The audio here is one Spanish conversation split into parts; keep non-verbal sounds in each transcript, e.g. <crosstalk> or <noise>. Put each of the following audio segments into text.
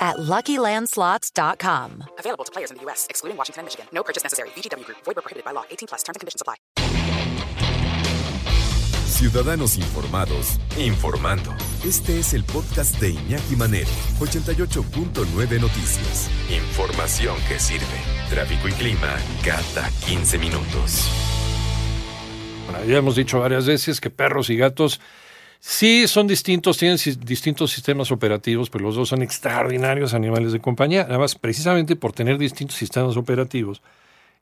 at LuckyLandSlots.com. Available to players in the U.S., excluding Washington and Michigan. No purchase necessary. VGW Group. Void prohibited by law. 18 plus. Terms and conditions apply. Ciudadanos informados, informando. Este es el podcast de Iñaki Manero, 88.9 Noticias. Información que sirve. Tráfico y clima cada 15 minutos. Bueno, ya hemos dicho varias veces que perros y gatos Sí, son distintos, tienen distintos sistemas operativos, pero los dos son extraordinarios animales de compañía. Además, precisamente por tener distintos sistemas operativos,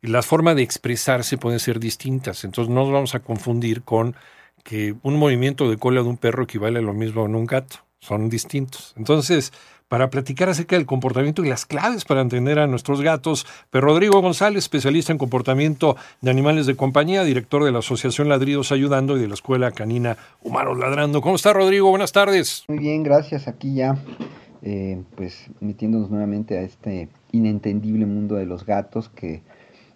las formas de expresarse pueden ser distintas. Entonces, no nos vamos a confundir con que un movimiento de cola de un perro equivale a lo mismo en un gato. Son distintos. Entonces, para platicar acerca del comportamiento y las claves para entender a nuestros gatos. Pero Rodrigo González, especialista en comportamiento de animales de compañía, director de la Asociación Ladridos Ayudando y de la Escuela Canina Humanos Ladrando. ¿Cómo está Rodrigo? Buenas tardes. Muy bien, gracias. Aquí ya, eh, pues metiéndonos nuevamente a este inentendible mundo de los gatos que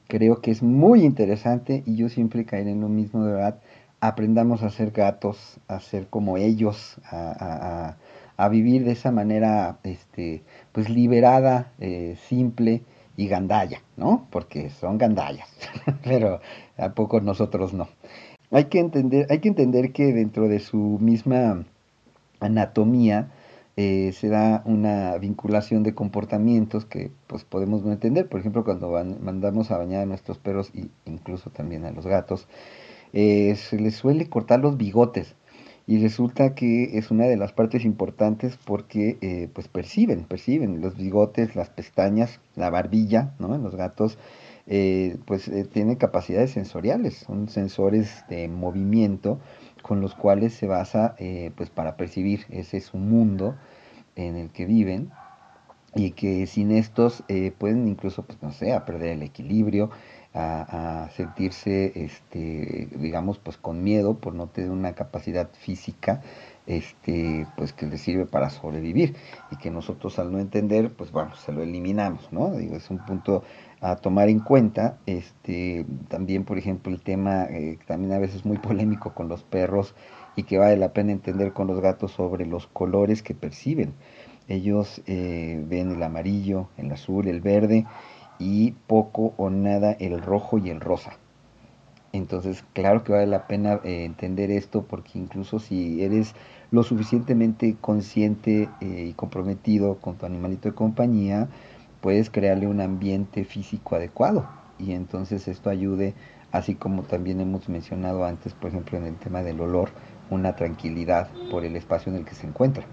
creo que es muy interesante y yo siempre caeré en lo mismo de verdad. Aprendamos a ser gatos, a ser como ellos, a a vivir de esa manera, este, pues liberada, eh, simple y gandalla, ¿no? Porque son gandallas, <laughs> pero a poco nosotros no. Hay que entender, hay que entender que dentro de su misma anatomía eh, se da una vinculación de comportamientos que pues podemos no entender. Por ejemplo, cuando mandamos a bañar a nuestros perros e incluso también a los gatos, eh, se les suele cortar los bigotes y resulta que es una de las partes importantes porque eh, pues perciben, perciben los bigotes, las pestañas, la barbilla, ¿no? En los gatos eh, pues eh, tienen capacidades sensoriales, son sensores de movimiento con los cuales se basa pues para percibir ese es un mundo en el que viven y que sin estos pueden incluso pues no sé, perder el equilibrio, a, sentirse, este, digamos, pues con miedo por no tener una capacidad física, este, pues que les sirve para sobrevivir y que nosotros al no entender, pues bueno, se lo eliminamos, ¿no? Digo, es un punto a tomar en cuenta. Este, también, por ejemplo, el tema eh, también a veces muy polémico con los perros y que vale la pena entender con los gatos sobre los colores que perciben. Ellos eh, ven el amarillo, el azul, el verde y poco o nada el rojo y el rosa. Entonces, claro que vale la pena eh, entender esto porque incluso si eres lo suficientemente consciente eh, y comprometido con tu animalito de compañía, puedes crearle un ambiente físico adecuado y entonces esto ayude, así como también hemos mencionado antes, por ejemplo, en el tema del olor, una tranquilidad por el espacio en el que se encuentra.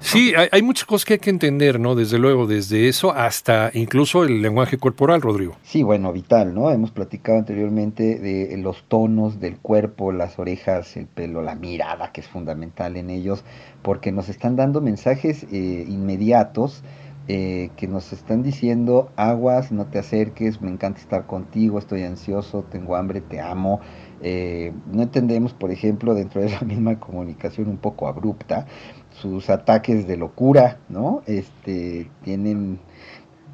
Sí, hay, muchas cosas que hay que entender, ¿no? Desde luego, desde eso hasta incluso el lenguaje corporal, Rodrigo. Sí, bueno, vital, ¿no? Hemos platicado anteriormente de los tonos del cuerpo, las orejas, el pelo, la mirada, que es fundamental en ellos, porque nos están dando mensajes eh, inmediatos. Eh, que nos están diciendo aguas, no te acerques, me encanta estar contigo, estoy ansioso, tengo hambre, te amo. Eh, no entendemos, por ejemplo, dentro de la <laughs> misma comunicación un poco abrupta, sus ataques de locura, ¿no? Este, tienen,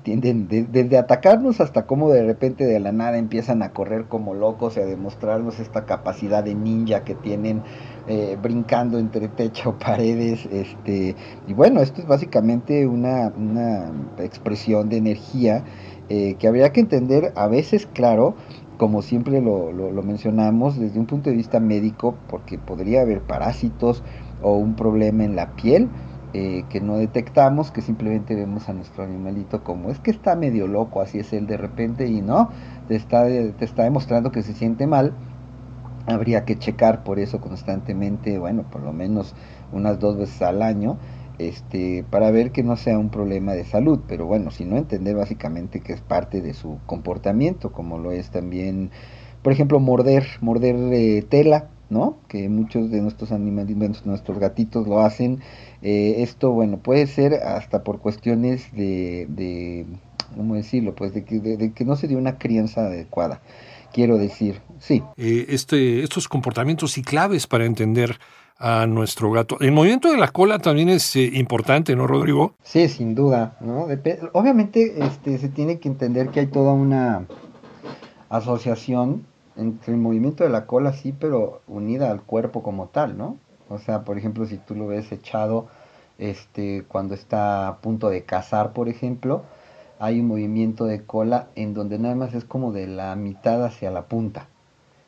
tienden desde atacarnos hasta cómo de repente de la nada empiezan a correr como locos y a demostrarnos esta capacidad de ninja que tienen eh, brincando entre techo, <laughs> paredes, este, y bueno, esto es básicamente una, una expresión de energía eh, que habría que entender a veces, claro, como siempre lo, lo mencionamos, desde un punto de vista médico, porque podría haber parásitos, o un problema en la piel eh, que no detectamos, que simplemente vemos a nuestro animalito como es que está medio loco, así es él de repente y no, te está, te está demostrando que se siente mal. Habría que checar por eso constantemente, bueno, por lo menos unas dos veces al año, este, para ver que no sea un problema de salud, pero bueno, si no entender básicamente que es parte de su comportamiento, como lo es también, por ejemplo, morder, morder eh, tela, ¿no? Que muchos de nuestros animales, nuestros gatitos lo hacen. Eh, esto, bueno, puede ser hasta por cuestiones de, de ¿cómo decirlo? Pues de que, de, que no se dio una crianza adecuada quiero decir, sí. Eh, este, estos comportamientos y claves para entender a nuestro gato. El movimiento de la cola también es eh, importante, ¿no, Rodrigo? Sí, sin duda, ¿no? obviamente este, se tiene que entender que hay toda una asociación entre el movimiento de la cola, sí, pero unida al cuerpo como tal, ¿no? O sea, por ejemplo, si tú lo ves echado este, cuando está a punto de cazar, por ejemplo, hay un movimiento de cola en donde nada más es como de la mitad hacia la punta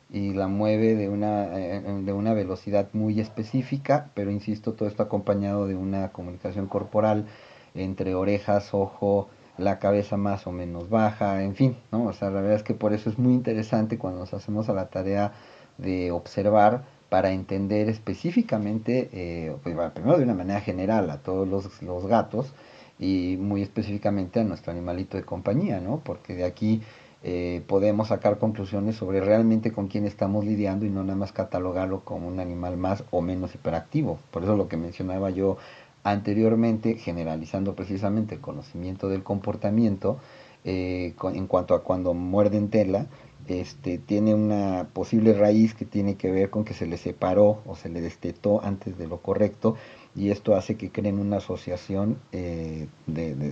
y la mueve de una, eh, de una velocidad muy específica, pero insisto, todo esto acompañado de una comunicación corporal entre orejas, ojo, la cabeza más o menos baja, en fin, ¿no? O sea, la verdad es que por eso es muy interesante cuando nos hacemos a la tarea de observar para entender específicamente, eh, pues, primero de una manera general a todos los, los gatos y muy específicamente a nuestro animalito de compañía, ¿no? Porque de aquí eh, podemos sacar conclusiones sobre realmente con quién estamos lidiando y no nada más catalogarlo como un animal más o menos hiperactivo. Por eso lo que mencionaba yo anteriormente, generalizando precisamente el conocimiento del comportamiento, eh, en cuanto a cuando muerden tela, este, tiene una posible raíz que tiene que ver con que se le separó o se le destetó antes de lo correcto y esto hace que creen una asociación eh,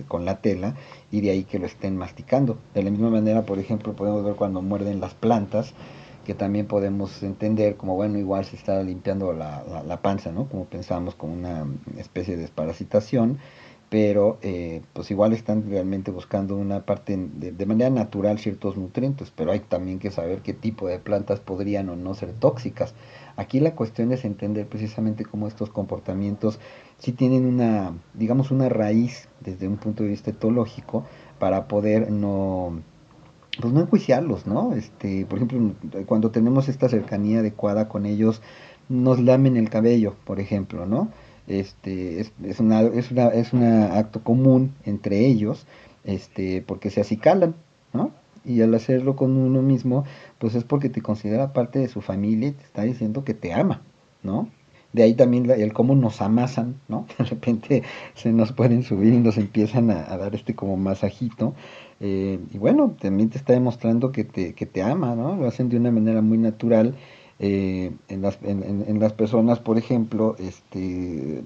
con la tela y de ahí que lo estén masticando. De la misma manera, por ejemplo, podemos ver cuando muerden las plantas, que también podemos entender como, bueno, igual se está limpiando la, panza, ¿no? Como pensamos, como una especie de desparasitación, pero eh, pues igual están realmente buscando una parte de, de, manera natural ciertos nutrientes, pero hay también que saber qué tipo de plantas podrían o no ser tóxicas. Aquí la cuestión es entender precisamente cómo estos comportamientos sí tienen una, digamos, una raíz desde un punto de vista etológico para poder no, pues no enjuiciarlos, ¿no? Este, por ejemplo, cuando tenemos esta cercanía adecuada con ellos, nos lamen el cabello, por ejemplo, ¿no? Este, es, una, es, una, es un acto común entre ellos, este, porque se acicalan, ¿no? y al hacerlo con uno mismo, pues es porque te considera parte de su familia y te está diciendo que te ama, ¿no? De ahí también el cómo nos amasan, ¿no? <laughs> De repente se nos pueden subir y nos empiezan a, dar este como masajito. Eh, y bueno, también te está demostrando que te, que te ama, ¿no? Lo hacen de una manera muy natural. Eh, en, las, en, en, las personas, por ejemplo, este,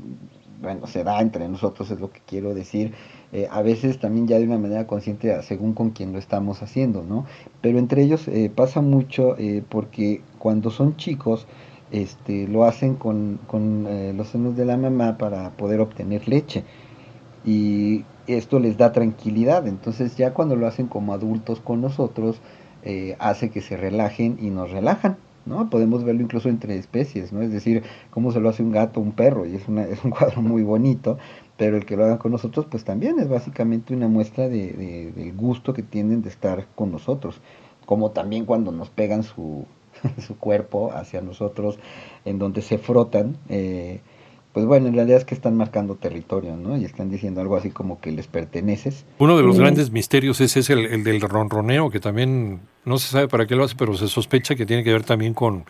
bueno, se da entre nosotros, es lo que quiero decir, eh, a veces también ya de una manera consciente según con quien lo estamos haciendo, ¿no? Pero entre ellos pasa mucho porque cuando son chicos, este, lo hacen con, con los senos de la mamá para poder obtener leche y esto les da tranquilidad, entonces ya cuando lo hacen como adultos con nosotros, hace que se relajen y nos relajan. ¿no? Podemos verlo incluso entre especies, ¿no? Es decir, cómo se lo hace un gato, un perro, y es, una, <laughs> es un cuadro muy bonito, pero el que lo hagan con nosotros, pues también es básicamente una muestra de, del gusto que tienen de estar con nosotros, como también cuando nos pegan su, <laughs> su cuerpo hacia nosotros, en donde se frotan, eh, pues bueno, en realidad es que están marcando territorio, ¿no? Y están diciendo algo así como que les perteneces. Uno de los grandes misterios ese es el, el, del ronroneo, que también no se sabe para qué lo hace, pero se sospecha que tiene que ver también con,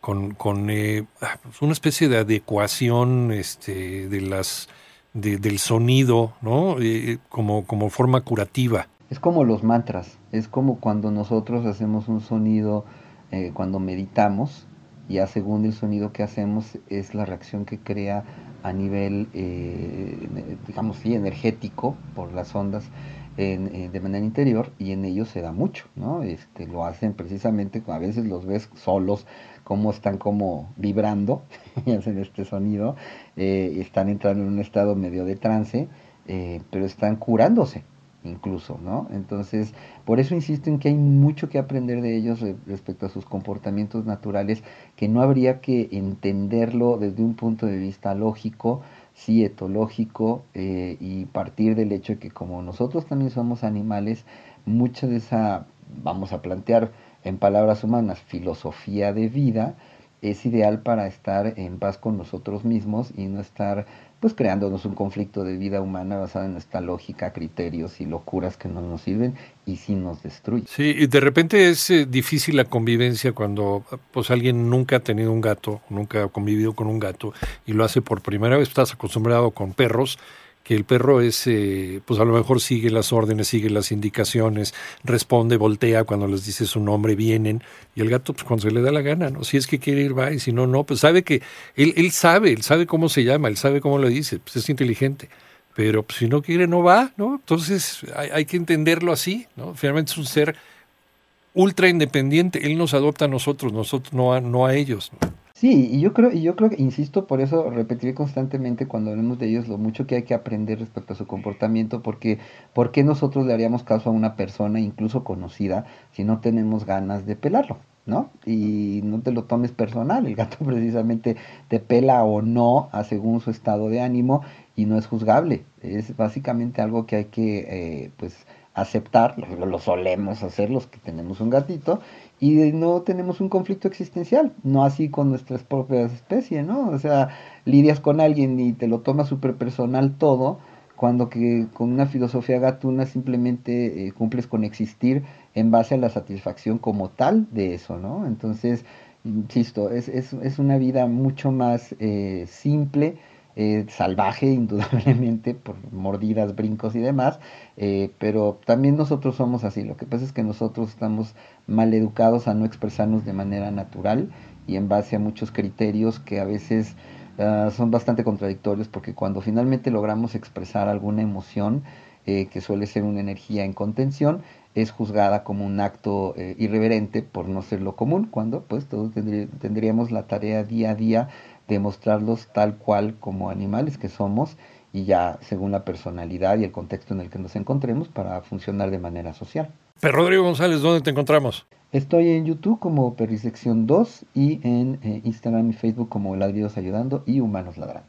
con, con eh, pues una especie de adecuación este, de las, de, del sonido, ¿no? Eh, como, como forma curativa. Es como los mantras, es como cuando nosotros hacemos un sonido, eh, cuando meditamos, ya según el sonido que hacemos es la reacción que crea a nivel, eh, digamos, sí, energético por las ondas eh, de manera interior y en ellos se da mucho, ¿no? Este, lo hacen precisamente, a veces los ves solos, como están como vibrando <laughs> y hacen este sonido, están entrando en un estado medio de trance, pero están curándose, incluso, ¿no? Entonces, por eso insisto en que hay mucho que aprender de ellos respecto a sus comportamientos naturales, que no habría que entenderlo desde un punto de vista lógico, sí etológico, eh, y partir del hecho de que como nosotros también somos animales, mucha de esa, vamos a plantear en palabras humanas, filosofía de vida, es ideal para estar en paz con nosotros mismos y no estar pues creándonos un conflicto de vida humana basado en esta lógica, criterios y locuras que no nos sirven y sí nos destruyen. Sí, y de repente es eh, difícil la convivencia cuando pues alguien nunca ha tenido un gato, nunca ha convivido con un gato y lo hace por primera vez, estás acostumbrado con perros que el perro es, eh, pues a lo mejor sigue las órdenes, sigue las indicaciones, responde, voltea cuando les dice su nombre, vienen, y el gato, pues cuando se le da la gana, ¿no? Si es que quiere ir, va, y si no, no, pues sabe que, él, él sabe, él sabe cómo se llama, él sabe cómo lo dice, pues es inteligente, pero pues, si no quiere, no va, ¿no? Entonces hay, hay que entenderlo así, ¿no? Finalmente es un ser ultra independiente, él nos adopta a nosotros, nosotros no a, no a ellos. ¿no? Sí, y yo creo, y yo creo que, insisto, por eso repetiré constantemente cuando hablemos de ellos lo mucho que hay que aprender respecto a su comportamiento, porque ¿por qué nosotros le haríamos caso a una persona, incluso conocida, si no tenemos ganas de pelarlo? ¿no? Y no te lo tomes personal, el gato <laughs> precisamente te pela o no a según su estado de ánimo y no es juzgable, es básicamente algo que hay que, eh, pues, aceptar, lo, lo, solemos hacer los que tenemos un gatito, y no tenemos un conflicto existencial, no así con nuestras propias especies, ¿no? O sea, lidias con alguien y te lo tomas súper personal todo, cuando que con una filosofía gatuna simplemente eh, cumples con existir en base a la satisfacción como tal de eso, ¿no? Entonces, insisto, es, es, es una vida mucho más eh, simple, eh, salvaje, indudablemente, por mordidas, brincos y demás, eh, pero también nosotros somos así. Lo que pasa es que nosotros estamos mal educados a no expresarnos de manera natural y en base a muchos criterios que a veces uh, son bastante contradictorios, porque cuando finalmente logramos expresar alguna emoción, eh, que suele ser una energía en contención, es juzgada como un acto eh, irreverente por no ser lo común, cuando pues todos tendrí tendríamos la tarea día a día de mostrarlos tal cual como animales que somos y ya según la personalidad y el contexto en el que nos encontremos para funcionar de manera social. Pero Rodrigo González, ¿dónde te encontramos? Estoy en YouTube como Perrisección 2 y en eh, Instagram y Facebook como Ladridos Ayudando y Humanos Ladrando.